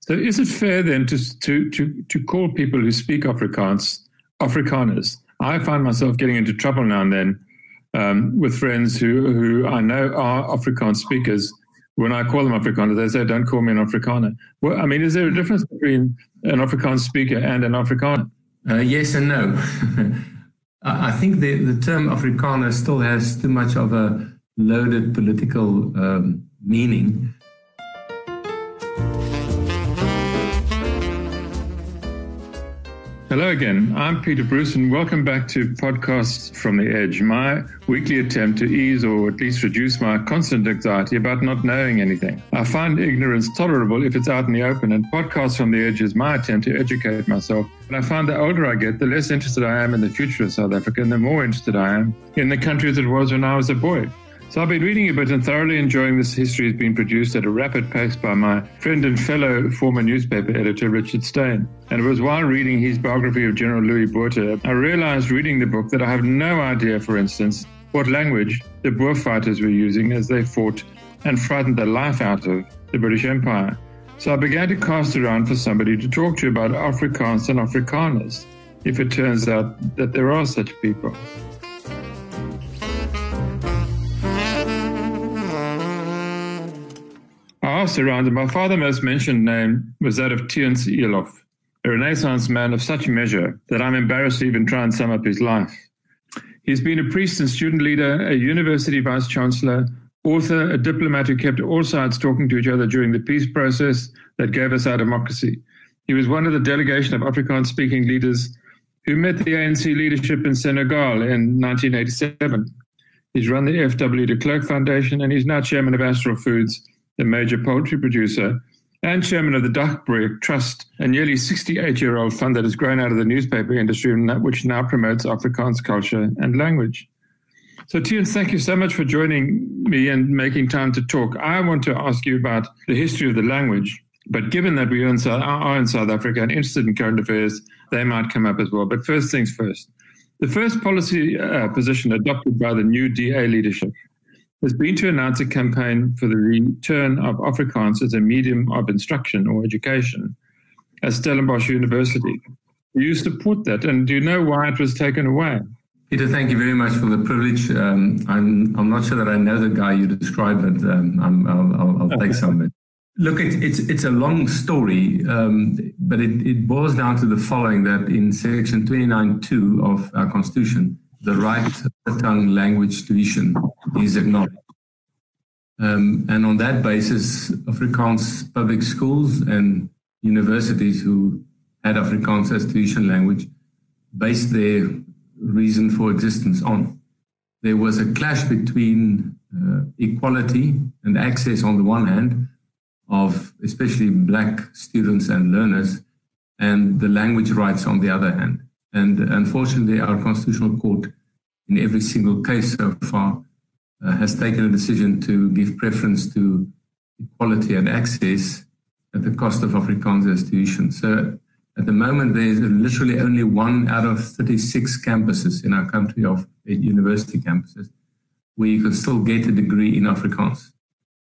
So is it fair then to, to, to, to call people who speak Afrikaans Afrikaners? I find myself getting into trouble now and then um, with friends who, who I know are Afrikaans speakers. When I call them Afrikaner, they say, don't call me an Afrikaner. Well, I mean, is there a difference between an Afrikaans speaker and an Afrikaner? Uh, yes and no. I think the, the term Afrikaner still has too much of a loaded political um, meaning. Hello again. I'm Peter Bruce, and welcome back to Podcasts from the Edge, my weekly attempt to ease or at least reduce my constant anxiety about not knowing anything. I find ignorance tolerable if it's out in the open, and Podcasts from the Edge is my attempt to educate myself. And I find the older I get, the less interested I am in the future of South Africa, and the more interested I am in the country as it was when I was a boy. So I've been reading a bit and thoroughly enjoying this history has been produced at a rapid pace by my friend and fellow former newspaper editor, Richard Steyn. And it was while reading his biography of General Louis Botha, I realized reading the book that I have no idea, for instance, what language the Boer fighters were using as they fought and frightened the life out of the British Empire. So I began to cast around for somebody to talk to about Afrikaans and Afrikaners, if it turns out that there are such people. Asked around, and my father most mentioned name was that of Theuns Eloff, a Renaissance man of such measure that I'm embarrassed to even try and sum up his life. He's been a priest and student leader, a university vice chancellor, author, a diplomat who kept all sides talking to each other during the peace process that gave us our democracy. He was one of the delegation of Afrikaans speaking leaders who met the ANC leadership in Senegal in 1987. He's run the FW de Klerk Foundation and he's now chairman of Astral Foods, the major poultry producer, and chairman of the Dagbreek Trust, a nearly 68 year old fund that has grown out of the newspaper industry, which now promotes Afrikaans culture and language. So, Theuns, thank you so much for joining me and making time to talk. I want to ask you about the history of the language, but given that we are in South, are in South Africa and interested in current affairs, they might come up as well. But first things first. The first policy uh, position adopted by the new DA leadership has been to announce a campaign for the return of Afrikaans as a medium of instruction or education at Stellenbosch University. Do you support that? And do you know why it was taken away? Peter, thank you very much for the privilege. Um, I'm, I'm not sure that I know the guy you described, but um, i will I'll take some of it. Look, it, it's it's a long story, um, but it, it boils down to the following: that in Section 29.2 of our Constitution, the right tongue language tuition is acknowledged. Um, and on that basis, Afrikaans public schools and universities who had Afrikaans as tuition language based their reason for existence on. There was a clash between uh, equality and access on the one hand of especially black students and learners and the language rights on the other hand. And unfortunately, our constitutional court, in every single case so far, uh, has taken a decision to give preference to equality and access at the cost of Afrikaans as tuition. So at the moment, there's literally only one out of 36 campuses in our country of university campuses where you can still get a degree in Afrikaans,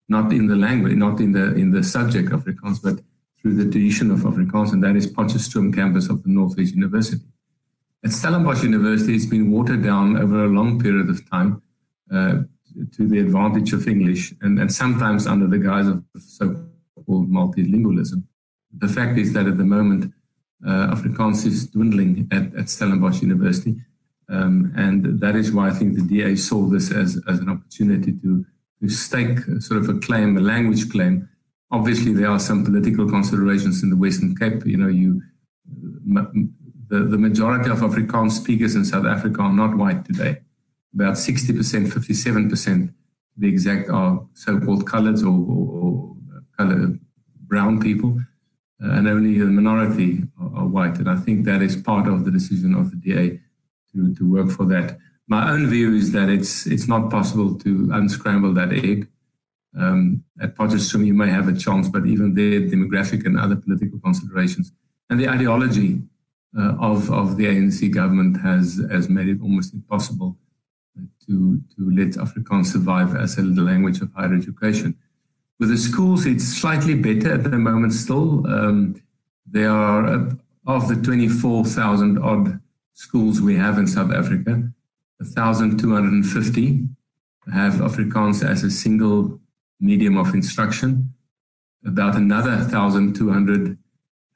not in the language, not in the in the subject Afrikaans, but through the tuition of Afrikaans, and that is Potchefstroom campus of the Northwest University. At Stellenbosch University, it's been watered down over a long period of time uh, to the advantage of English, and, and sometimes under the guise of so-called multilingualism. The fact is that at the moment, uh, Afrikaans is dwindling at, at Stellenbosch University, um, and that is why I think the DA saw this as, as an opportunity to, to stake sort of a claim, a language claim. Obviously, there are some political considerations in the Western Cape. You know, you the, the majority of Afrikaans speakers in South Africa are not white today. About 60%, 57% to be exact, are so-called coloreds or, or, or brown people, uh, and only a minority are, are, white. And I think that is part of the decision of the DA to, to work for that. My own view is that it's it's not possible to unscramble that egg. Um, at Potchefstroom, you may have a chance, but even there, demographic and other political considerations and the ideology uh, of of the ANC government has has made it almost impossible to to let Afrikaans survive as a language of higher education. With the schools, it's slightly better at the moment still. Um, there are, uh, of the 24,000 odd schools we have in South Africa, 1,250 have Afrikaans as a single medium of instruction. About another 1,200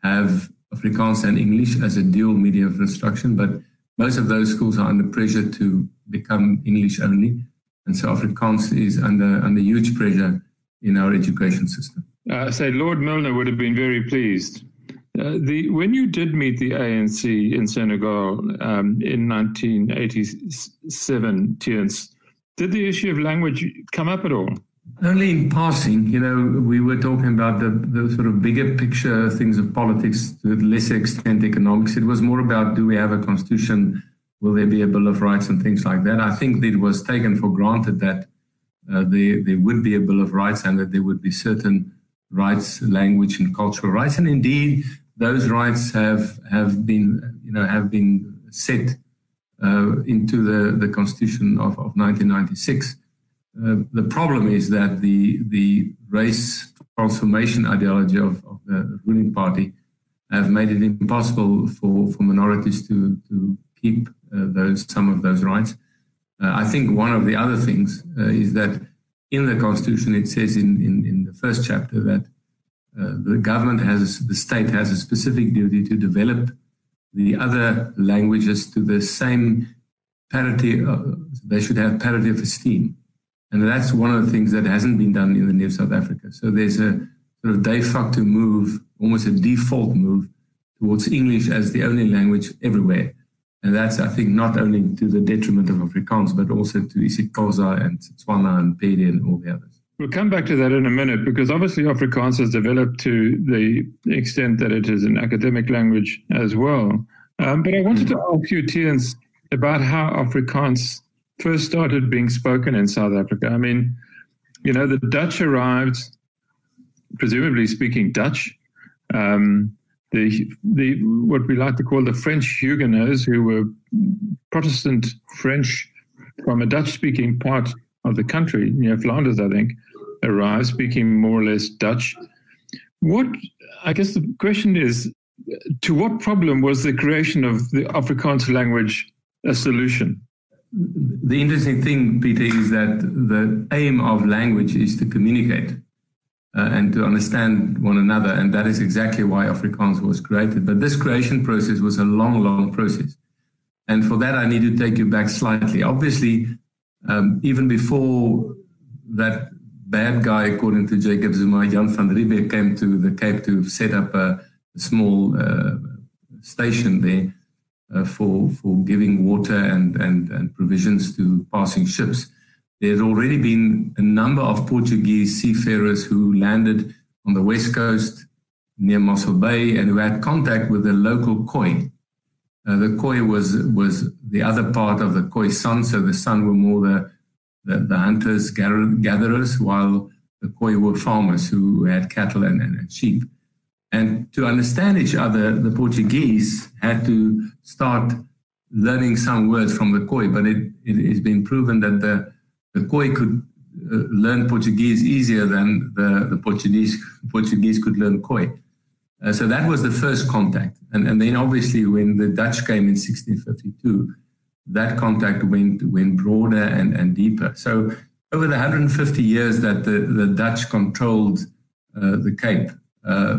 have Afrikaans and English as a dual medium of instruction, but most of those schools are under pressure to become English only. And so Afrikaans is under, under huge pressure in our education system. Uh, say, Lord Milner would have been very pleased. Uh, the when you did meet the ANC in Senegal um, in 1987, Theuns, did the issue of language come up at all? Only in passing, you know, we were talking about the, the sort of bigger picture things of politics to a lesser extent economics. It was more about do we have a constitution? Will there be a Bill of Rights and things like that? I think it was taken for granted that uh, there, there would be a Bill of Rights and that there would be certain rights, language and cultural rights. And indeed, those rights have, have been, you know, have been set uh, into the, the Constitution of, of 1996. Uh, the problem is that the, the race transformation ideology of, of the ruling party have made it impossible for, for minorities to, to keep uh, those some of those rights. Uh, I think one of the other things uh, is that in the Constitution it says in, in, in the first chapter that uh, the government has the state has a specific duty to develop the other languages to the same parity. They should have parity of esteem, and that's one of the things that hasn't been done in the New South Africa. So there's a sort of de facto move, almost a default move towards English as the only language everywhere. And that's, I think, not only to the detriment of Afrikaans, but also to isiXhosa and Setswana and Pedi and all the others. We'll come back to that in a minute because obviously Afrikaans has developed to the extent that it is an academic language as well. Um, but I wanted to ask you, Theuns, about how Afrikaans first started being spoken in South Africa. I mean, you know, the Dutch arrived, presumably speaking Dutch. Um, the the what we like to call the French Huguenots, who were Protestant French from a Dutch-speaking part of the country, near Flanders, I think, arrived speaking more or less Dutch. What I guess the question is, to what problem was the creation of the Afrikaans language a solution? The interesting thing, Peter, is that the aim of language is to communicate uh, and to understand one another, and that is exactly why Afrikaans was created. But this creation process was a long, long process. And for that, I need to take you back slightly. Obviously, um, even before that bad guy, according to Jacob Zuma, Jan van Riebeeck, came to the Cape to set up a, small uh, station there uh, for for giving water and, and and provisions to passing ships. There had already been a number of Portuguese seafarers who landed on the west coast near Mossel Bay and who had contact with the local Khoi. Uh, the Khoi was was the other part of the Khoisan, so the San were more the the, the hunters gatherers, while the Khoi were farmers who had cattle and, and, and sheep. And to understand each other, the Portuguese had to start learning some words from the Khoi, but it, it has been proven that the, the Khoi could uh, learn Portuguese easier than the, the Portuguese, Portuguese could learn Khoi. Uh, so that was the first contact. And, and then obviously when the Dutch came in 1652, that contact went, went broader and, and deeper. So over the 150 years that the, the Dutch controlled uh, the Cape, uh,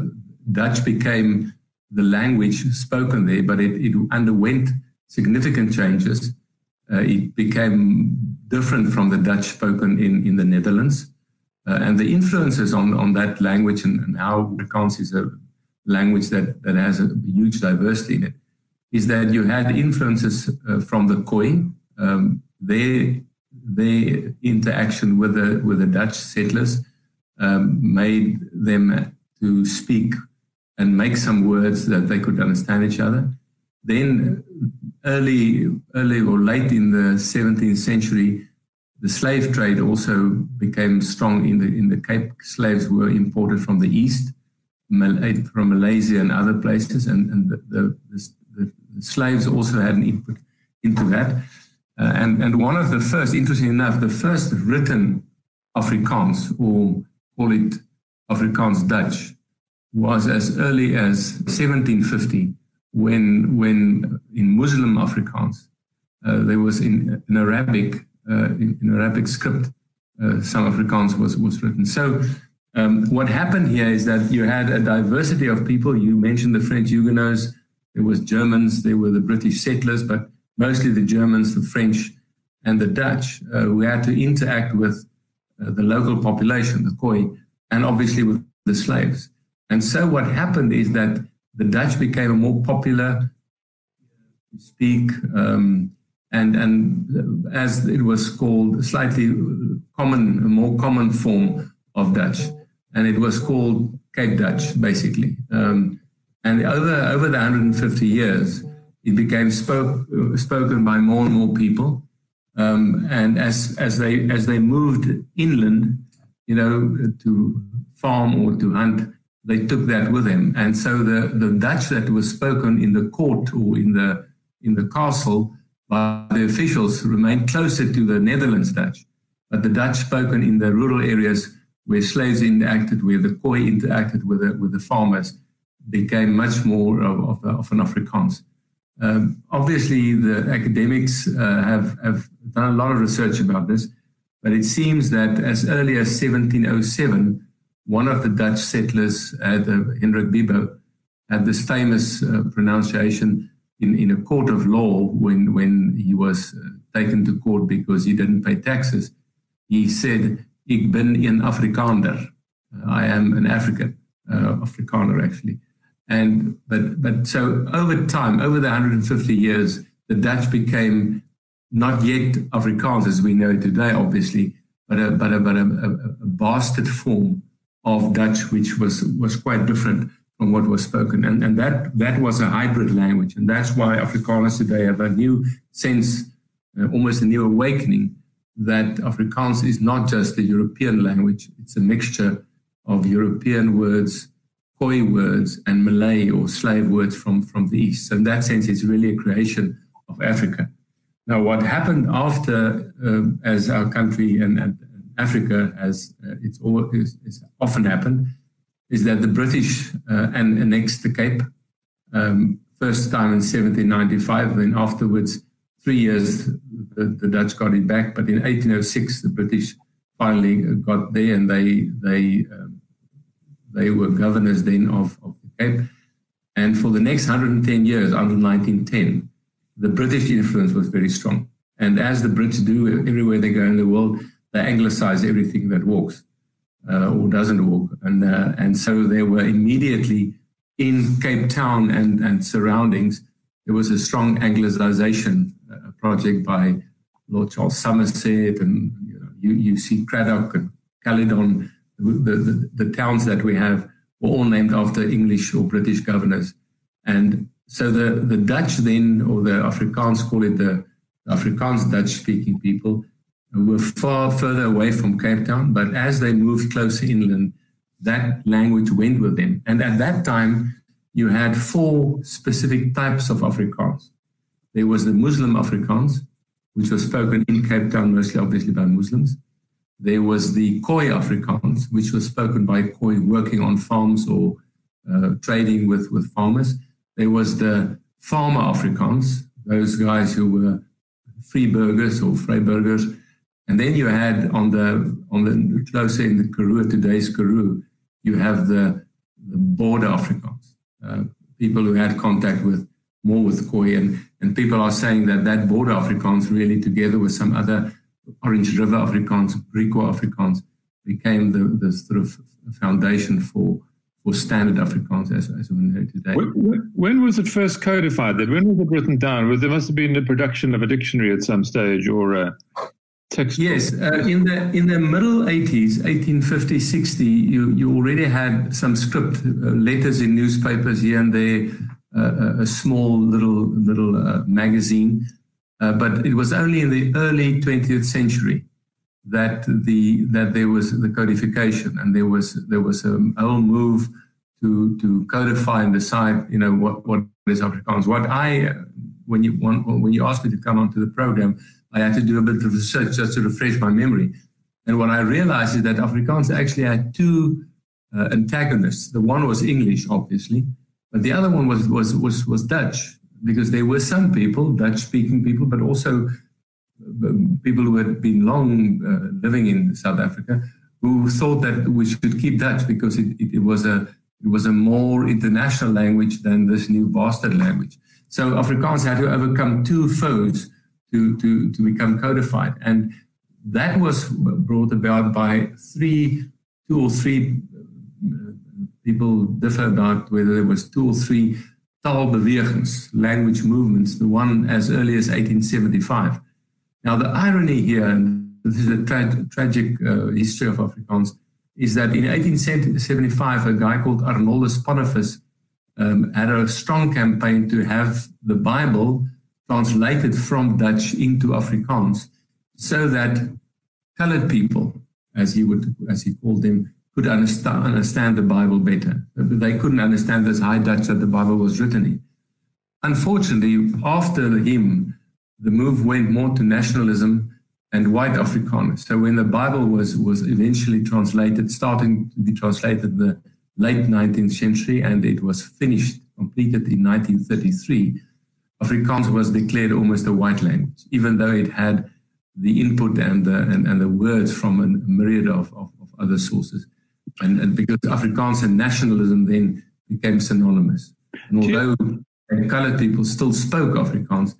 Dutch became the language spoken there, but it, it underwent significant changes. Uh, it became different from the Dutch spoken in, in the Netherlands. Uh, and the influences on, on that language and, and how Afrikaans is a language that, that has a huge diversity in it is that you had influences uh, from the Khoi, um, their, their interaction with the, with the Dutch settlers um, made them to speak and make some words that they could understand each other. Then, early, early or late in the 17th century, the slave trade also became strong in the in the Cape. Slaves were imported from the east, from Malaysia and other places, and, and the, the, the, the slaves also had an input into that. Uh, and, and one of the first, interesting enough, the first written Afrikaans or call it Afrikaans Dutch, was as early as 1750 when, when in Muslim Afrikaans, uh, there was in, in Arabic, uh, in, in, Arabic script, uh, some Afrikaans was, was written. So um, what happened here is that you had a diversity of people. You mentioned the French Huguenots, there was Germans, there were the British settlers, but mostly the Germans, the French, and the Dutch uh, who had to interact with uh, the local population, the Khoi, and obviously with the slaves. And so what happened is that the Dutch became a more popular speak um, and and as it was called slightly common a more common form of Dutch. And it was called Cape Dutch basically. Um, and over over the 150 years it became spoke, spoken by more and more people. Um, and as as they as they moved inland you know to farm or to hunt they took that with them. And so the, the Dutch that was spoken in the court or in the in the castle by the officials remained closer to the Netherlands Dutch. But the Dutch spoken in the rural areas where slaves interacted, where the Khoi interacted with the, with the farmers, became much more of, of, of an Afrikaans. Um, obviously, the academics uh, have, have done a lot of research about this, but it seems that as early as 1707, one of the Dutch settlers, Hendrik Biebouw, had this famous uh, pronunciation in, in a court of law when, when he was uh, taken to court because he didn't pay taxes. He said, Ik ben een Afrikaner. I am an African, uh, Afrikaner actually. And but but so over time, over the 150 years, the Dutch became not yet Afrikaans as we know today, obviously, but a but a, but a, a, a bastard form of Dutch, which was, was quite different from what was spoken. And, and that, that was a hybrid language. And that's why Afrikaners today have a new sense, uh, almost a new awakening that Afrikaans is not just a European language, it's a mixture of European words, Khoi words, and Malay or slave words from, from the East. So in that sense, it's really a creation of Africa. Now, what happened after, um, as our country and, and Africa, as uh, it's, always, it's often happened, is that the British uh, annexed the Cape um, first time in 1795, then afterwards, three years, the, the, Dutch got it back. But in 1806, the British finally got there, and they they um, they were governors then of, of the Cape. And for the next 110 years, until 1910, the British influence was very strong. And as the Brits do everywhere they go in the world, they anglicize everything that walks uh, or doesn't walk. And, uh, and so they were immediately in Cape Town and, and surroundings. There was a strong anglicization uh, project by Lord Charles Somerset, and you, know, you, you see Cradock and Caledon. The, the, the, towns that we have were all named after English or British governors. And so the, the Dutch then, or the Afrikaans call it the Afrikaans Dutch speaking people, were far further away from Cape Town, but as they moved closer inland, that language went with them. And at that time, you had four specific types of Afrikaans. There was the Muslim Afrikaans, which was spoken in Cape Town, mostly obviously by Muslims. There was the Khoi Afrikaans, which was spoken by Khoi working on farms or uh, trading with, with farmers. There was the farmer Afrikaans, those guys who were free burgers or Vryburgers, and then you had on the on the closer in the Karoo, today's Karoo, you have the, the border Afrikaans, uh, people who had contact with more with Khoi, and, and people are saying that that border Afrikaans really, together with some other Orange River Afrikaans, Griqua Afrikaans, became the, the sort of foundation for for standard Afrikaans as, as we know today. When, when, was it first codified? Then when was it written down? There must have been the production of a dictionary at some stage, or a, Textbook. Yes, uh, in the in the middle 80s, 1850, 60, you, you already had some script uh, letters in newspapers here and there, uh, a small little little uh, magazine, uh, but it was only in the early 20th century that the that there was the codification and there was there was a whole move to to codify and decide, you know, what what is Afrikaans. What I when you when you asked me to come onto the program I had to do a bit of research just to refresh my memory. And what I realized is that Afrikaans actually had two uh, antagonists. The one was English, obviously, but the other one was, was, was, was Dutch, because there were some people, Dutch speaking people, but also uh, people who had been long uh, living in South Africa who thought that we should keep Dutch because it, it, it, was a it was a more international language than this new bastard language. So Afrikaans had to overcome two foes to, to, to become codified. And that was brought about by three, two or three uh, people differ about whether there was two or three taalbewegings, language movements, the one as early as 1875. Now, the irony here, and this is a tra- tragic uh, history of Afrikaans, is that in 1875, a guy called Arnoldus Pannevis um, had a strong campaign to have the Bible translated from Dutch into Afrikaans so that colored people, as he would, as he called them, could understand, understand the Bible better. They couldn't understand this high Dutch that the Bible was written in. Unfortunately, after him, the move went more to nationalism and white Afrikaners. So when the Bible was, was eventually translated, starting to be translated in the late 19th century, and it was finished, completed in 1933, Afrikaans was declared almost a white language, even though it had the input and the, and, and the words from a myriad of, of, of other sources. And, and, because Afrikaans and nationalism then became synonymous. And although colored people still spoke Afrikaans,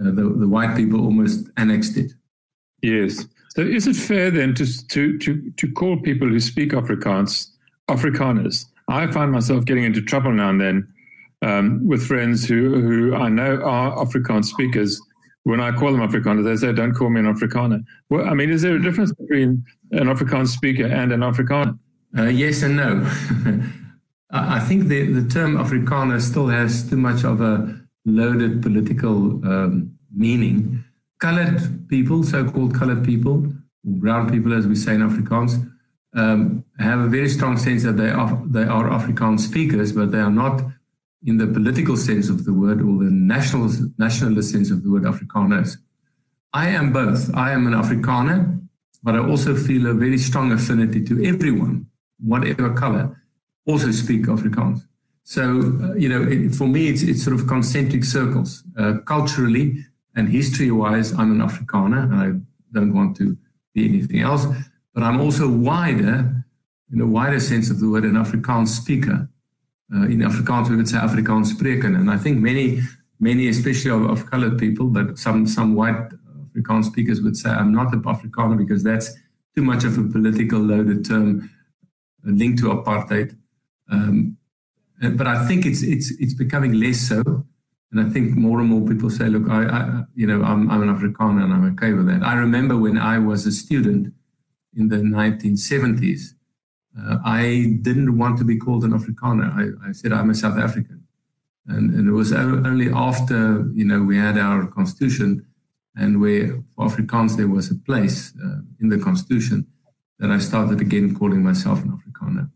uh, the, the white people almost annexed it. Yes. So is it fair then to, to, to, to call people who speak Afrikaans Afrikaners? I find myself getting into trouble now and then um, with friends who, who I know are Afrikaans speakers. When I call them Afrikaners, they say, don't call me an Afrikaner. Well, I mean, is there a difference between an Afrikaans speaker and an Afrikaner? Uh, yes and no. I think the, the term Afrikaner still has too much of a loaded political um, meaning. Colored people, so called colored people, brown people, as we say in Afrikaans, um, have a very strong sense that they are, they are Afrikaans speakers, but they are not in the political sense of the word or the national, nationalist sense of the word Afrikaners. I am both. I am an Afrikaner, but I also feel a very strong affinity to everyone, whatever color, also speak Afrikaans. So, uh, you know, it, for me, it's, it's sort of concentric circles. Uh, culturally and history wise, I'm an Afrikaner and I don't want to be anything else, but I'm also wider, in a wider sense of the word, an Afrikaans speaker uh, in Afrikaans we would say Afrikaans spreken. And I think many, many, especially of, of colored people, but some, some white Afrikaans speakers would say, I'm not an Afrikaner because that's too much of a political loaded term linked to apartheid. Um, but I think it's, it's, it's becoming less so. And I think more and more people say, look, I, I you know, I'm, I'm an Afrikaner and I'm okay with that. I remember when I was a student in the 1970s, uh, I didn't want to be called an Afrikaner. I, I said I'm a South African. And, and, it was only after, you know, we had our constitution and where for Afrikaans there was a place uh, in the constitution that I started again calling myself an Afrikaner.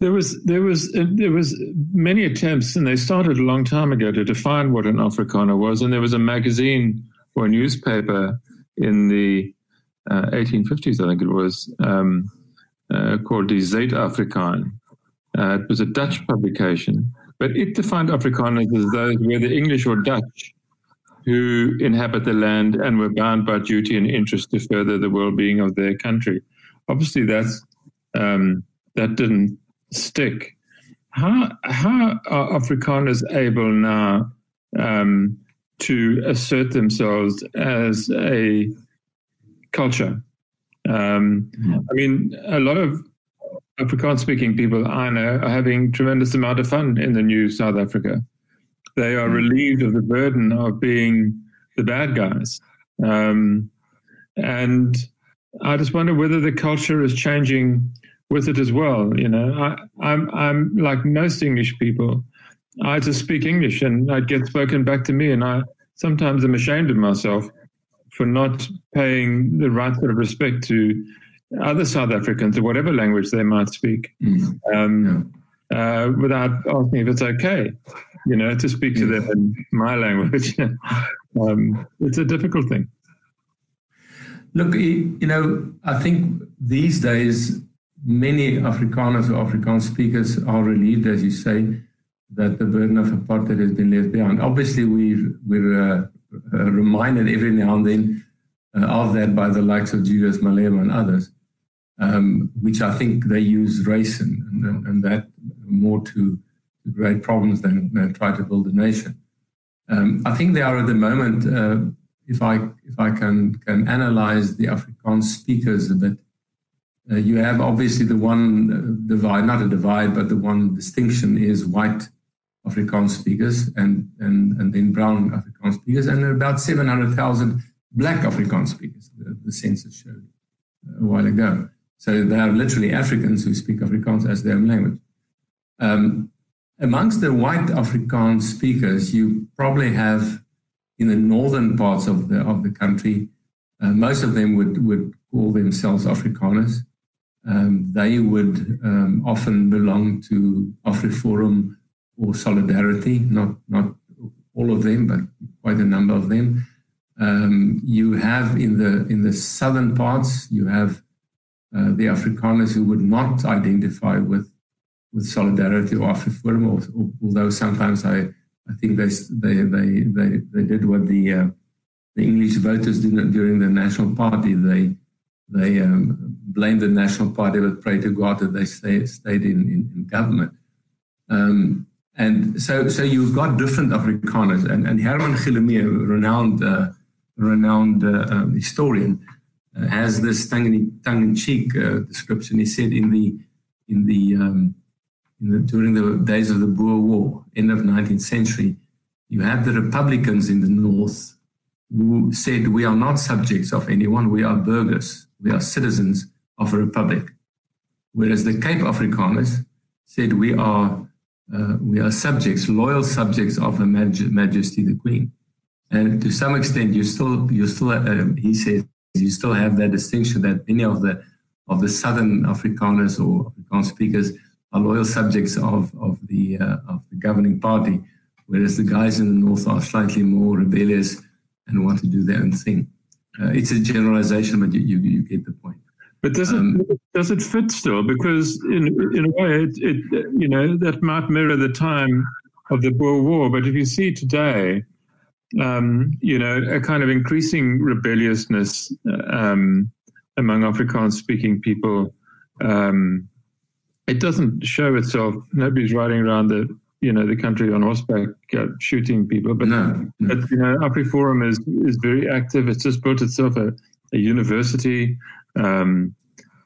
There was there was uh, there was many attempts, and they started a long time ago to define what an Afrikaner was. And there was a magazine or a newspaper in the uh, 1850s, I think it was, um, called Die Zuid-Afrikaan. Uh, it was a Dutch publication, but it defined Afrikaners as those whether English or Dutch who inhabit the land and were bound by duty and interest to further the well-being of their country. Obviously, that's um, that didn't stick. How how are Afrikaners able now um, to assert themselves as a culture um, I mean, a lot of Afrikaans speaking people I know are having tremendous amount of fun in the new South Africa. They are hmm. relieved of the burden of being the bad guys. Um, and I just wonder whether the culture is changing with it as well. You know, I, I'm I'm like most English people. I just speak English and I get spoken back to me, and I sometimes am ashamed of myself for not paying the right sort of respect to other South Africans or whatever language they might speak, mm. um, yeah. uh, without asking if it's okay, you know, to speak to them in my language. um, it's a difficult thing. look, you know, I think these days many Afrikaners or Afrikaans speakers are relieved, as you say, that the burden of apartheid has been left behind. Obviously, we're, we're uh, uh, reminded every now and then uh, of that by the likes of Julius Malema and others, um, which I think they use race and, and, and that more to, create problems than, than, try to build a nation. Um, I think they are at the moment, uh, if I if I can can analyze the Afrikaans speakers a bit, uh, you have obviously the one uh, divide, not a divide, but the one distinction is white Afrikaans speakers and, and, and then brown Afrikaans speakers, and about 700,000 black Afrikaans speakers, the, the census showed a while ago. So they are literally Africans who speak Afrikaans as their language. Um, amongst the white Afrikaans speakers, you probably have in the northern parts of the of the country, uh, most of them would would call themselves Afrikaners. Um, they would um, often belong to AfriForum or Solidarity, not not all of them, but quite a number of them. Um, you have in the in the southern parts, you have uh, the Afrikaners who would not identify with with Solidarity or AfriForum, although sometimes I, I think they, they, they, they, they did what the, uh, the English voters did during the National Party. They, they um, blamed the National Party, but pray to God that they stay, stayed in, in, in government. Um, and so, so you've got different Afrikaners, and, and Hermann Giliomee, renowned, uh, renowned uh, um, historian, uh, has this tongue-in-cheek uh, description. He said in the in the, um, in the during the days of the Boer War, end of 19th century, you had the Republicans in the north who said, "We are not subjects of anyone. We are burghers. We are citizens of a republic." Whereas the Cape Afrikaners said, "We are." Uh, we are subjects, loyal subjects of Her Majesty the Queen. And to some extent, you still, you still, uh, he says, you still have that distinction that many of the of the Southern Afrikaners or Afrikaans speakers are loyal subjects of of the uh, of the governing party, whereas the guys in the north are slightly more rebellious and want to do their own thing. Uh, it's a generalization, but you, you, you get the point. But does it um, does it fit still? Because in in a way, it, it you know that might mirror the time of the Boer War. But if you see today, um, you know, a kind of increasing rebelliousness um, among Afrikaans speaking people. Um, it doesn't show itself. Nobody's riding around the you know the country on horseback uh, shooting people, but no, no. but you know AfriForum is is very active. It's just built itself a, a university. Um,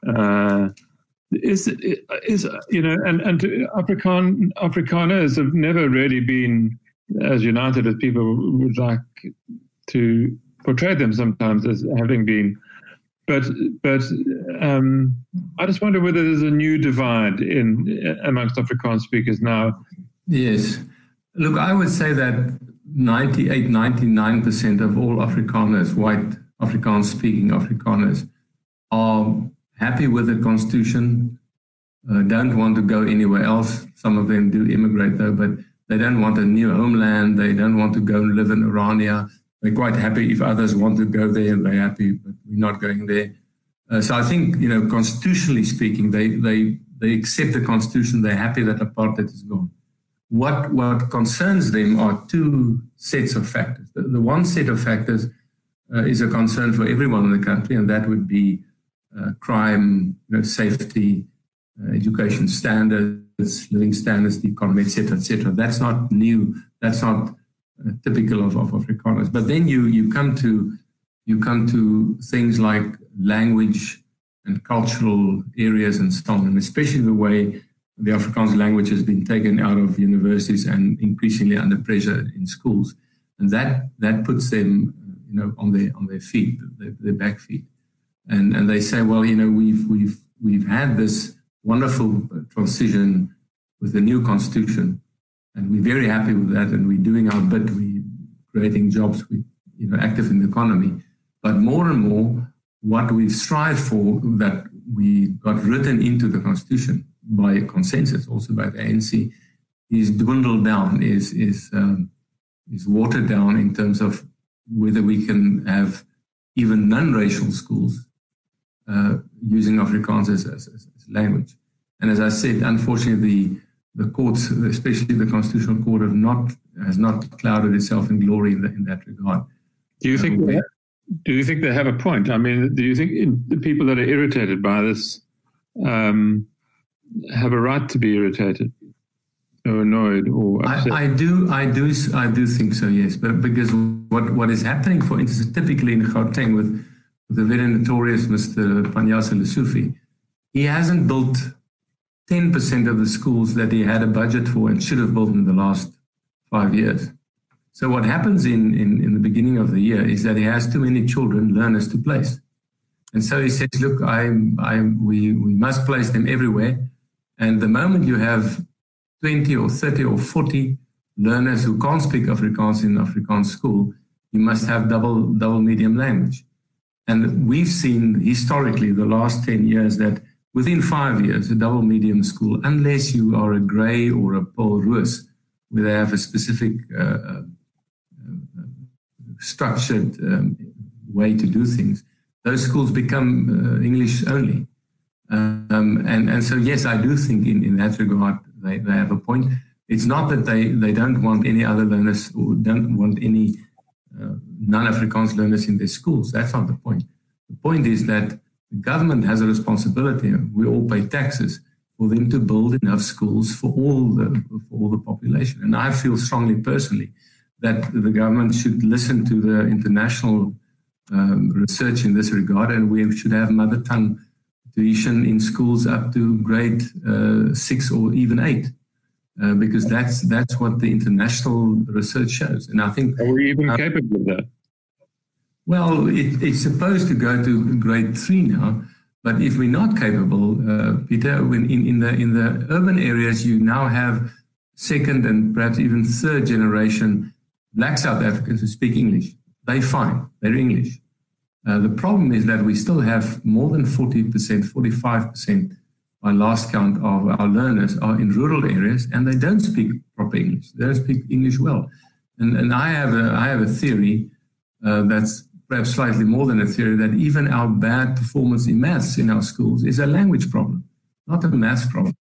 uh, is is you know, and and Afrikaan Afrikaners have never really been as united as people would like to portray them sometimes as having been. But but um, I just wonder whether there's a new divide in amongst Afrikaans speakers now. Yes, look, I would say that 98, 99% of all Afrikaners, white Afrikaans speaking Afrikaners, are happy with the constitution, uh, don't want to go anywhere else. Some of them do immigrate though, but they don't want a new homeland. They don't want to go and live in Orania. They're quite happy if others want to go there, they're happy, but we're not going there. Uh, so I think, you know, constitutionally speaking, they, they, they accept the constitution. They're happy that apartheid is gone. What, what concerns them are two sets of factors. The, the one set of factors uh, is a concern for everyone in the country, and that would be uh, crime, you know, safety, uh, education standards, living standards, the economy, etc., etc. That's not new. That's not uh, typical of, of Afrikaners. But then you you come to you come to things like language and cultural areas and so on, and especially the way the Afrikaans language has been taken out of universities and increasingly under pressure in schools, and that that puts them, you know, on their on their feet, their, their back feet and and they say, well, you know, we've we've we've had this wonderful transition with the new constitution, and we're very happy with that, and we're doing our bit, we're creating jobs, we you know active in the economy, but more and more, what we've strived for that we got written into the constitution by consensus, also by the ANC, is dwindled down, is is um, is watered down in terms of whether we can have even non-racial schools using Afrikaans as, as, as, language. And as I said, unfortunately, the the courts, especially the Constitutional Court, have not has not clouded itself in glory in, the, in that regard. Do you think? Uh, do you think they have a point? I mean, do you think the people that are irritated by this um, have a right to be irritated? or annoyed or upset? I, I, do, I do, I do think so. Yes, but because what what is happening, for instance, typically in Gauteng with the very notorious Mr. Panyaza Lesufi, he hasn't built ten percent of the schools that he had a budget for and should have built in the last five years. So what happens in, in, in the beginning of the year is that he has too many children, learners to place. And so he says, look, I, I, we, we must place them everywhere. And the moment you have 20 or 30 or 40 learners who can't speak Afrikaans in Afrikaans school, you must have double, double medium language. And we've seen historically the last 10 years that within five years, a double medium school, unless you are a Grey or a Paul Roos, where they have a specific uh, uh, uh, structured um, way to do things, those schools become uh, English only. Um, and, and so, yes, I do think in, in that regard, they, they have a point. It's not that they, they don't want any other learners or don't want any non-Afrikaans learners in their schools. That's not the point. The point is that the government has a responsibility. We all pay taxes for them to build enough schools for all the for all the population. And I feel strongly personally that the government should listen to the international um, research in this regard, and we should have mother tongue tuition in schools up to grade uh, six or even eight. Uh, because that's that's what the international research shows, and I think are we even uh, capable of that? Well, it, it's supposed to go to grade three now, but if we're not capable, uh, Peter, when in, in the in the urban areas, you now have second and perhaps even third generation black South Africans who speak English. They fine, they're English. Uh, the problem is that we still have more than 40%, 45% by last count of our learners are in rural areas and they don't speak proper English. They don't speak English well. And, and I, have a, I have a theory uh, that's perhaps slightly more than a theory that even our bad performance in maths in our schools is a language problem, not a math problem.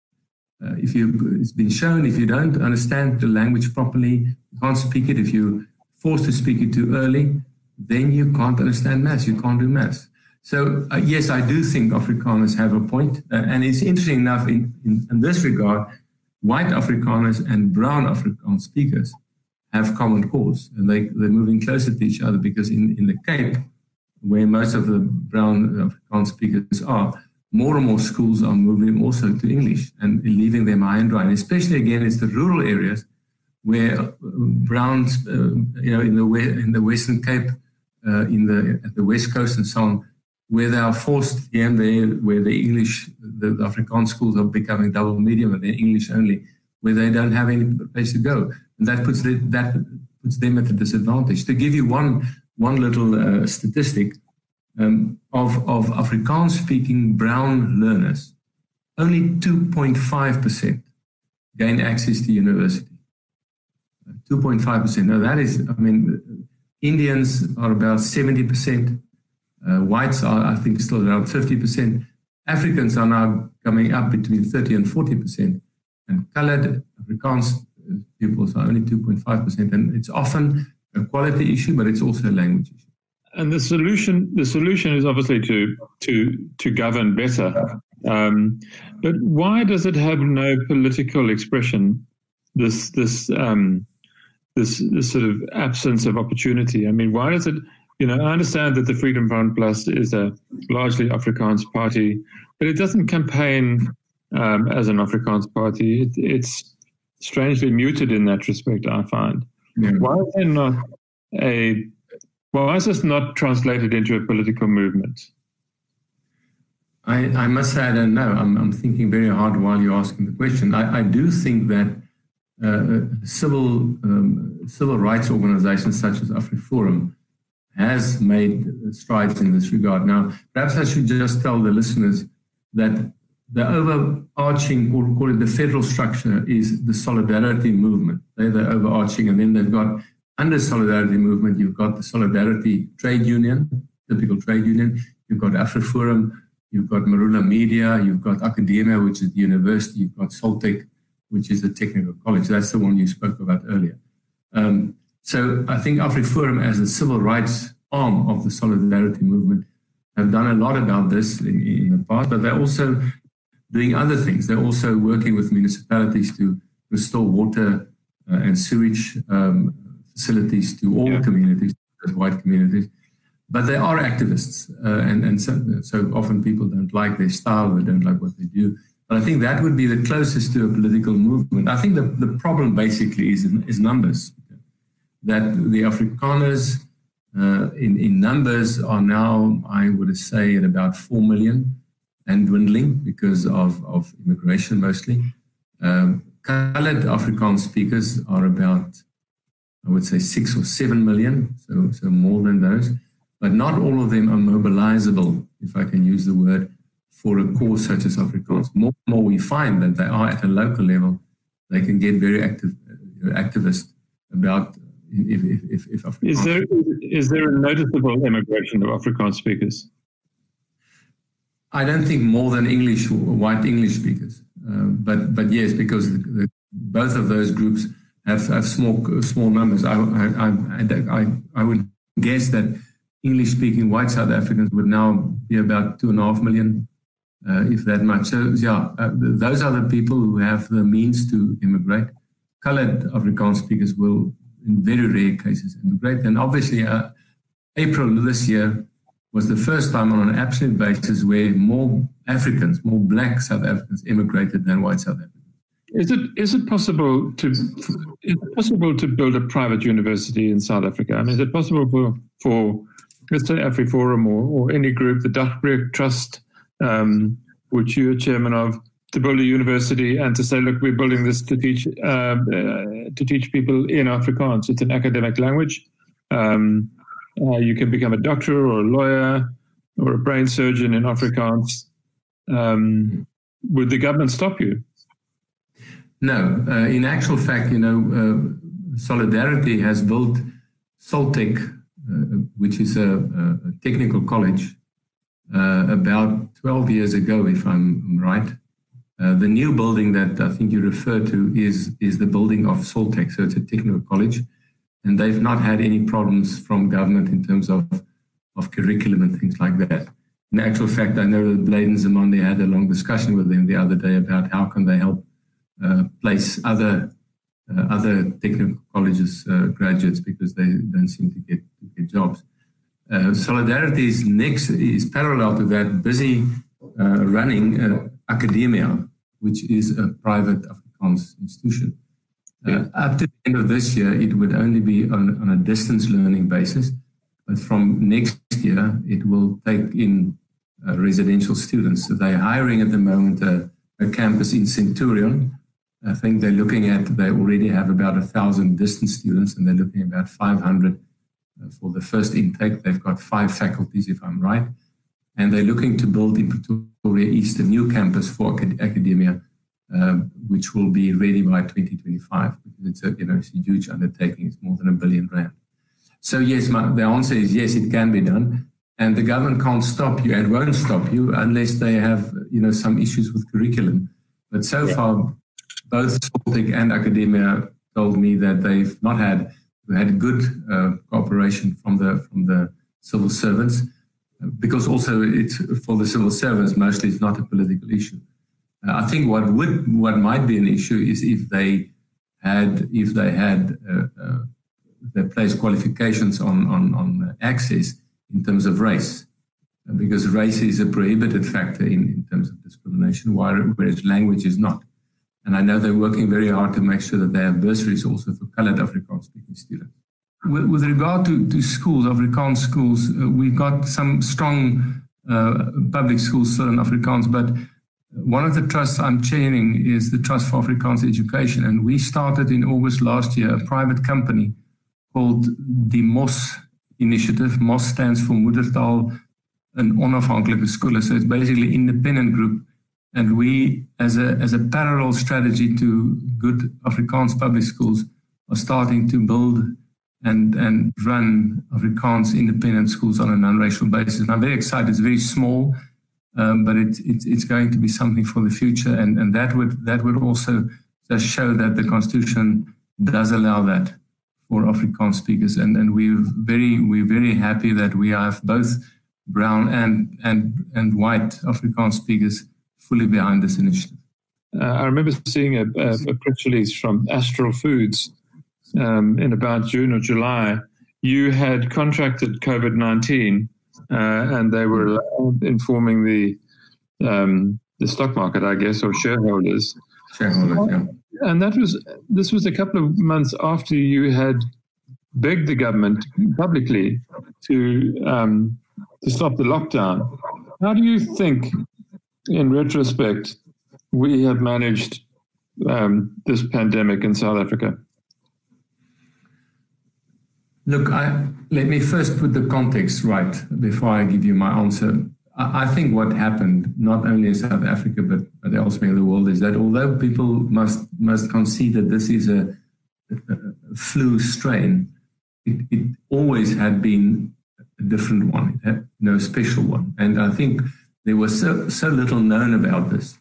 Uh, if you, it's been shown if you don't understand the language properly, you can't speak it. If you're forced to speak it too early, then you can't understand maths. You can't do maths. So uh, yes, I do think Afrikaners have a point. Uh, and it's interesting enough in, in, in, this regard, white Afrikaners and brown Afrikaans speakers have common cause and they, they're moving closer to each other because in, in the Cape, where most of the brown Afrikaans speakers are, more and more schools are moving also to English and leaving them high and dry. And especially again, it's the rural areas where uh, Browns, uh, you know, in the in the Western Cape, uh, in the at the west coast and so on, where they are forced here there, where the English, the, the Afrikaans schools are becoming double medium and they're English only, where they don't have any place to go, and that puts the, that puts them at a disadvantage. To give you one one little uh, statistic um, of of Afrikaans speaking brown learners, only 2.5 percent gain access to university. 2.5 percent. Now that is, I mean Indians are about 70%. Uh, whites are, I think, still around 50%. Africans are now coming up between 30 and 40%. And colored Afrikaans uh, pupils are only 2.5%. And it's often a quality issue, but it's also a language issue. And the solution, the solution is obviously to to to govern better. Um, but why does it have no political expression? This this um, this, this sort of absence of opportunity. I mean, why does it? You know, I understand that the Freedom Front Plus is a largely Afrikaans party, but it doesn't campaign um, as an Afrikaans party. It, it's strangely muted in that respect. I find. Yeah. Why is there not a? Why is this not translated into a political movement? I, I must say I don't know. I'm, I'm thinking very hard while you're asking the question. I, I do think that uh, civil um, civil rights organizations such as AfriForum has made strides in this regard. Now, perhaps I should just tell the listeners that the overarching, or call it the federal structure, is the solidarity movement. They're the overarching, and then they've got under solidarity movement, you've got the solidarity trade union, typical trade union. You've got AfriForum, you've got Maroela Media, you've got Akademia, which is the university, you've got Soltech, which is the technical college. That's the one you spoke about earlier. Um, so I think AfriForum, as a civil rights arm of the solidarity movement, have done a lot about this in, in the past, but they're also doing other things. They're also working with municipalities to restore water uh, and sewage um, facilities to all yeah. communities, white communities. But they are activists, uh, and, and so, so, often people don't like their style, they don't like what they do. But I think that would be the closest to a political movement. I think the, the problem basically is, is numbers. That the Afrikaners uh, in, in numbers are now, I would say, at about 4 million and dwindling because of, of immigration mostly. Um, colored Afrikaans speakers are about, I would say, 6 or 7 million, so, so more than those. But not all of them are mobilizable, if I can use the word, for a cause such as Afrikaans. More and more we find that they are at a local level, they can get very active, uh, activist about if, if, if, if Is there, is there a noticeable immigration of Afrikaans speakers? I don't think more than English, white English speakers. Uh, but, but yes, because the, the, both of those groups have, have small, small numbers. I, I, I, I, would guess that English speaking white South Africans would now be about two and a half million, uh, if that much. So, yeah, uh, those are the people who have the means to immigrate. Colored Afrikaans speakers will in very rare cases immigrate. And obviously, uh, April this year was the first time on an absolute basis where more Africans, more black South Africans immigrated than white South Africans. Is it is it possible to is it possible to build a private university in South Africa? I mean, is it possible for for let's AfriForum or, or any group, the Dagbreek Trust, um, which you're chairman of, to build a university and to say, look, we're building this to teach uh, uh, to teach people in Afrikaans. It's an academic language. Um, uh, you can become a doctor or a lawyer or a brain surgeon in Afrikaans. Um, would the government stop you? No. Uh, in actual fact, you know, uh, Solidarity has built Soltech, uh, which is a, a technical college, about 12 years ago, if I'm right. Uh, the new building that I think you refer to is, is the building of Soltech. So it's a technical college, and they've not had any problems from government in terms of, of curriculum and things like that. In actual fact, I know that Blade Nzimande had a long discussion with them the other day about how can they help uh, place other uh, other technical colleges uh, graduates because they don't seem to get, to get jobs. Uh, Solidarity is next is parallel to that, busy running Akademia, which is a private Afrikaans institution. Uh, yeah. Uh, up to the end of this year, it would only be on, on, a distance learning basis. But from next year, it will take in uh, residential students. So they're hiring at the moment a, a, campus in Centurion. I think they're looking at, they already have about a thousand distance students and they're looking at about 500 uh, for the first intake. They've got five faculties, if I'm right and they're looking to build in Pretoria East a new campus for Akademia, um, which will be ready by 2025. Because it's a, you know, it's a huge undertaking. It's more than a billion rand. So yes, my, the answer is yes, it can be done. And the government can't stop you and won't stop you unless they have, you know, some issues with curriculum. But so yeah. far, both Soltech and Akademia told me that they've not had had good uh, cooperation from the from the civil servants because also it's for the civil servants mostly it's not a political issue. Uh, I think what would what might be an issue is if they had if they had uh, uh, they placed qualifications on on on access in terms of race, because race is a prohibited factor in, in terms of discrimination, whereas language is not. And I know they're working very hard to make sure that they have bursaries also for colored Afrikaans speaking students. With, with regard to, to schools, Afrikaans schools, uh, we've got some strong uh, public schools still in Afrikaans, but one of the trusts I'm chairing is the Trust for Afrikaans Education. And we started in August last year a private company called the MOS Initiative. MOS stands for Moedertaal and Onafhanklike Skole. So it's basically independent group. And we, as a, as a parallel strategy to good Afrikaans public schools, are starting to build and, and run Afrikaans independent schools on a non-racial basis. And I'm very excited. It's very small, um, but it, it, it's going to be something for the future. And, and that would that would also just show that the Constitution does allow that for Afrikaans speakers. And, and we're very we're very happy that we have both brown and and and white Afrikaans speakers fully behind this initiative. Uh, I remember seeing a, a, a, press release from Astral Foods um, in about June or July. You had contracted COVID 19 uh, and they were informing the um, the stock market, I guess, or shareholders. Shareholders, yeah. And that was this was a couple of months after you had begged the government publicly to um, to stop the lockdown. How do you think, in retrospect, we have managed um, this pandemic in South Africa? Look, I, let me first put the context right before I give you my answer. I, I think what happened, not only in South Africa but, but elsewhere in the world, is that although people must must concede that this is a, a flu strain, it, it always had been a different one. It had no special one, and I think there was so so little known about this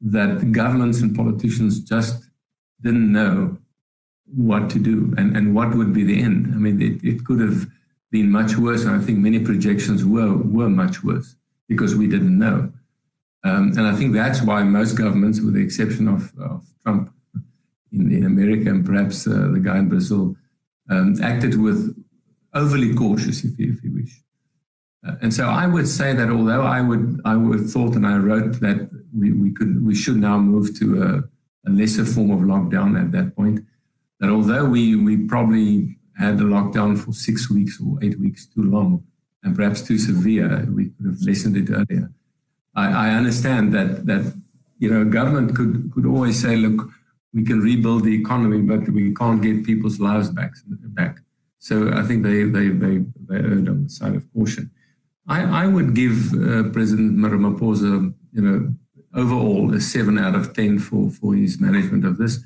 that governments and politicians just didn't know what to do and, and what would be the end. I mean, it, it could have been much worse. And I think many projections were, were much worse because we didn't know. Um, and I think that's why most governments, with the exception of, of Trump in, in America and perhaps uh, the guy in Brazil, um, acted with overly cautious, if you, if you wish. Uh, and so I would say that although I would I would thought and I wrote that we, we could we should now move to a, a lesser form of lockdown at that point, that although we, we probably had the lockdown for six weeks or eight weeks too long and perhaps too severe, we could have lessened it earlier. I, I understand that that you know government could could always say, look, we can rebuild the economy, but we can't get people's lives back. back. So I think they they they, they erred on the side of caution. I, I would give uh, President Ramaphosa, you know, overall a seven out of ten for for his management of this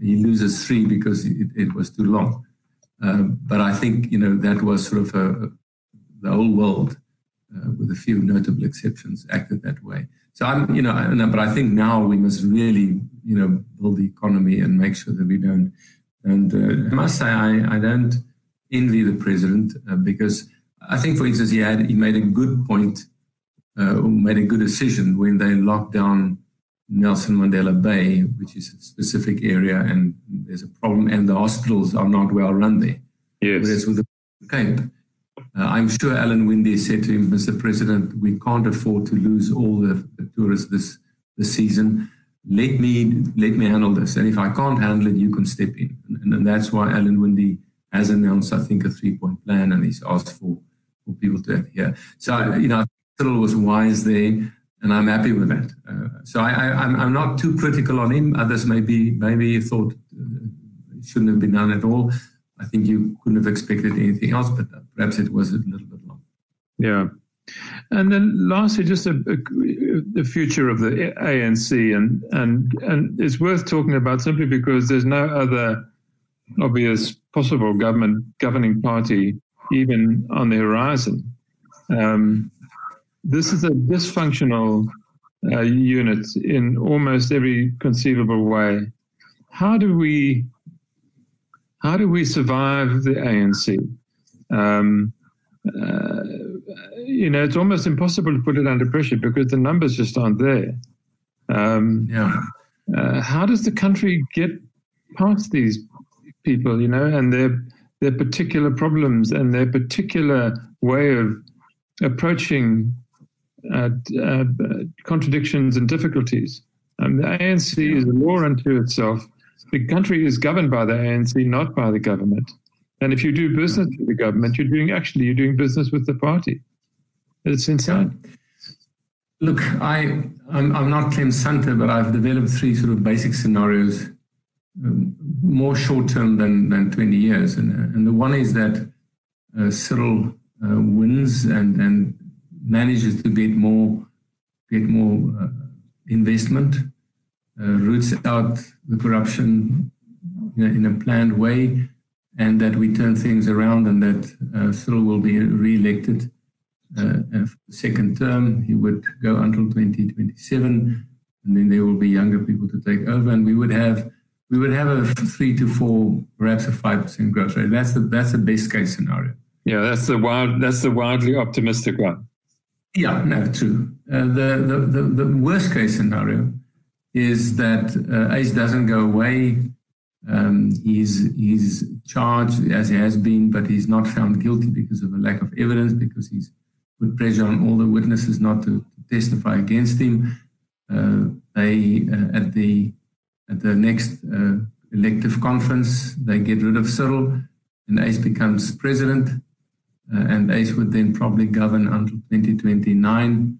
he loses three because it, it was too long. Uh, but I think you know that was sort of a, the whole world, uh, with a few notable exceptions, acted that way. So I'm you know, but I think now we must really you know build the economy and make sure that we don't. And uh, I must say I, I don't envy the president uh, because I think, for instance, he had he made a good point, uh, made a good decision when they locked down Nelson Mandela Bay, which is a specific area, and there's a problem, and the hospitals are not well run there. Yes. Whereas with the Cape, uh, I'm sure Alan Winde said to him, Mr. President, we can't afford to lose all the, the tourists this, this season. Let me let me handle this, and if I can't handle it, you can step in. And, and that's why Alan Winde has announced, I think, a three-point plan, and he's asked for for people to adhere. So you know, Cyril was wise there and I'm happy with that. Uh, so I, am not too critical on him. Others maybe maybe thought uh, it shouldn't have been done at all. I think you couldn't have expected anything else, but perhaps it was a little bit long. Yeah. And then lastly, just a, a, the future of the ANC, and, and, and it's worth talking about simply because there's no other obvious possible government governing party even on the horizon. Um, this is a dysfunctional uh, unit in almost every conceivable way. How do we how do we survive the ANC? Um, uh, you know, it's almost impossible to put it under pressure because the numbers just aren't there. Um, yeah. Uh, how does the country get past these people, you know, and their their particular problems and their particular way of approaching uh, uh, contradictions and difficulties. Um, the ANC is a law unto itself. The country is governed by the ANC, not by the government. And if you do business with the government, you're doing actually you're doing business with the party. It's insane. Look, I I'm, I'm, not Clem Sunter, but I've developed three sort of basic scenarios, um, more short term than than 20 years, and and the one is that uh, Cyril uh, wins and and manages to get more get more uh, investment, uh, roots out the corruption in a, in a, planned way, and that we turn things around and that uh, Cyril will be re-elected uh, second term. He would go until 2027, and then there will be younger people to take over, and we would have we would have a three to four, perhaps a five percent growth rate. That's the that's the best case scenario. Yeah, that's the wild that's the wildly optimistic one. Yeah, no, true. Uh, the, the, the the worst case scenario is that uh, ACE doesn't go away. Um, he's he's charged as he has been, but he's not found guilty because of a lack of evidence, because he's put pressure on all the witnesses not to, testify against him. Uh, they uh, at the at the next uh, elective conference they get rid of Cyril, and Ace becomes president, and Ace would then probably govern until 2029,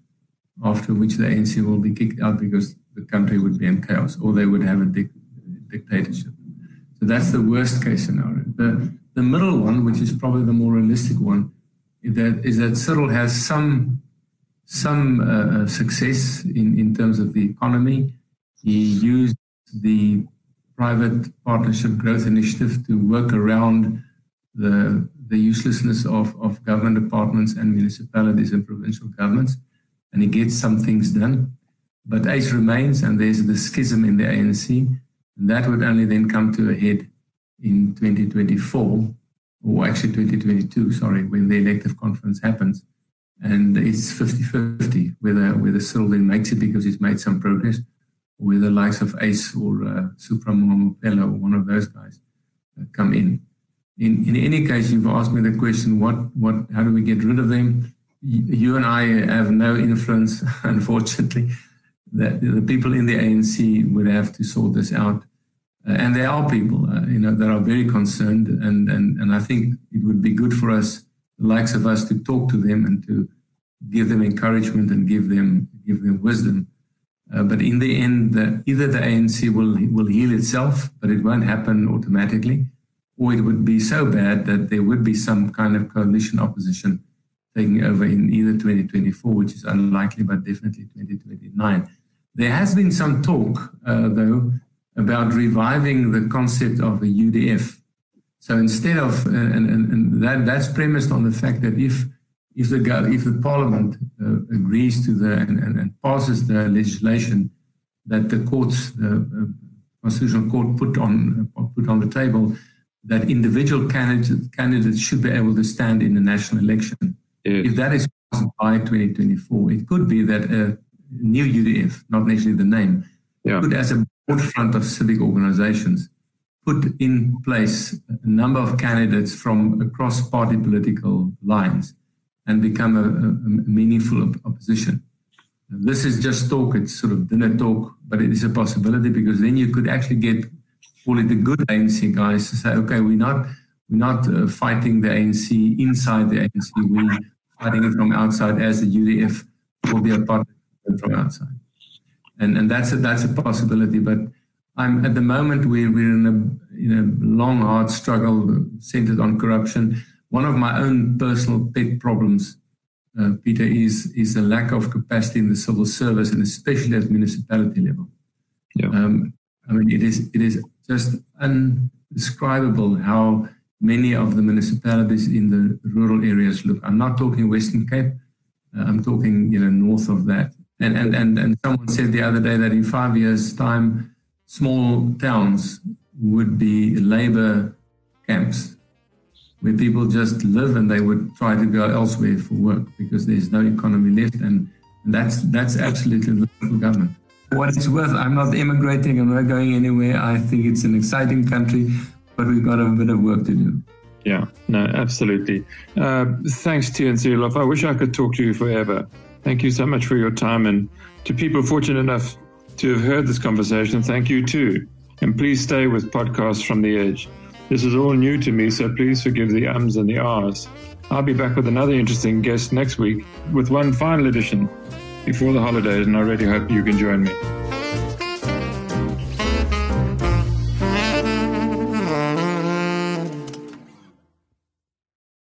after which the ANC will be kicked out because the country would be in chaos, or they would have a dic- dictatorship. So that's the worst case scenario. The the middle one, which is probably the more realistic one, is that is that Cyril has some some uh, uh, success in, in terms of the economy. He used the private partnership growth initiative to work around the, the uselessness of, of government departments and municipalities and provincial governments, and he gets some things done. But ACE remains, and there's the schism in the ANC, and that would only then come to a head in 2024 or actually 2022, sorry, when the elective conference happens. And it's 50 50 whether, whether Cyril then makes it because he's made some progress, or whether the likes of Ace or uh, Supra or one of those guys uh, come in. In. In any case, you've asked me the question what, what, how do we get rid of them? You and I have no influence, unfortunately. That the people in the ANC would have to sort this out uh, and there are people, uh, you know, that are very concerned, and, and and I think it would be good for us, the likes of us, to talk to them and to give them encouragement and give them give them wisdom. Uh, but in the end, the, either the ANC will will heal itself, but it won't happen automatically, or it would be so bad that there would be some kind of coalition opposition taking over in either 2024, which is unlikely, but definitely 2029. There has been some talk, uh, though, about reviving the concept of a UDF. So instead of, and, and, and that, that's premised on the fact that if if the if the Parliament uh, agrees to the and, and, and, passes the legislation that the courts, the uh, Constitutional Court put on uh, put on the table, that individual candidates candidates should be able to stand in the national election. Yes. If that is passed by 2024, it could be that a new UDF, not necessarily the name, yeah. could, as a forefront of civic organizations, put in place a number of candidates from across party political lines and become a, a meaningful op- opposition. This is just talk, it's sort of dinner talk, but it is a possibility because then you could actually get all the good ANC guys to say, okay, we're not we're not uh, fighting the ANC inside the ANC, we're fighting it from outside as the UDF will be a part from outside and and that's a, that's a possibility. But I'm at the moment we're we're in a in a long hard struggle centered on corruption. One of my own personal pet problems, uh, Peter, is is the lack of capacity in the civil service, and especially at municipality level. Yeah. Um, I mean, it is it is just undescribable how many of the municipalities in the rural areas look. I'm not talking Western Cape. Uh, I'm talking, you know, north of that. And, and, and, and someone said the other day that in five years' time, small towns would be labor camps where people just live and they would try to go elsewhere for work because there's no economy left. And that's, that's absolutely the government. What it's worth, I'm not immigrating, I'm not going anywhere. I think it's an exciting country, but we've got a bit of work to do. Yeah, no, absolutely. Uh, thanks, Theuns Eloff. I wish I could talk to you forever. Thank you so much for your time. And to people fortunate enough to have heard this conversation, thank you too. And please stay with podcasts from the edge. This is all new to me, so please forgive the ums and the ahs. I'll be back with another interesting guest next week with one final edition before the holidays, and I really hope you can join me.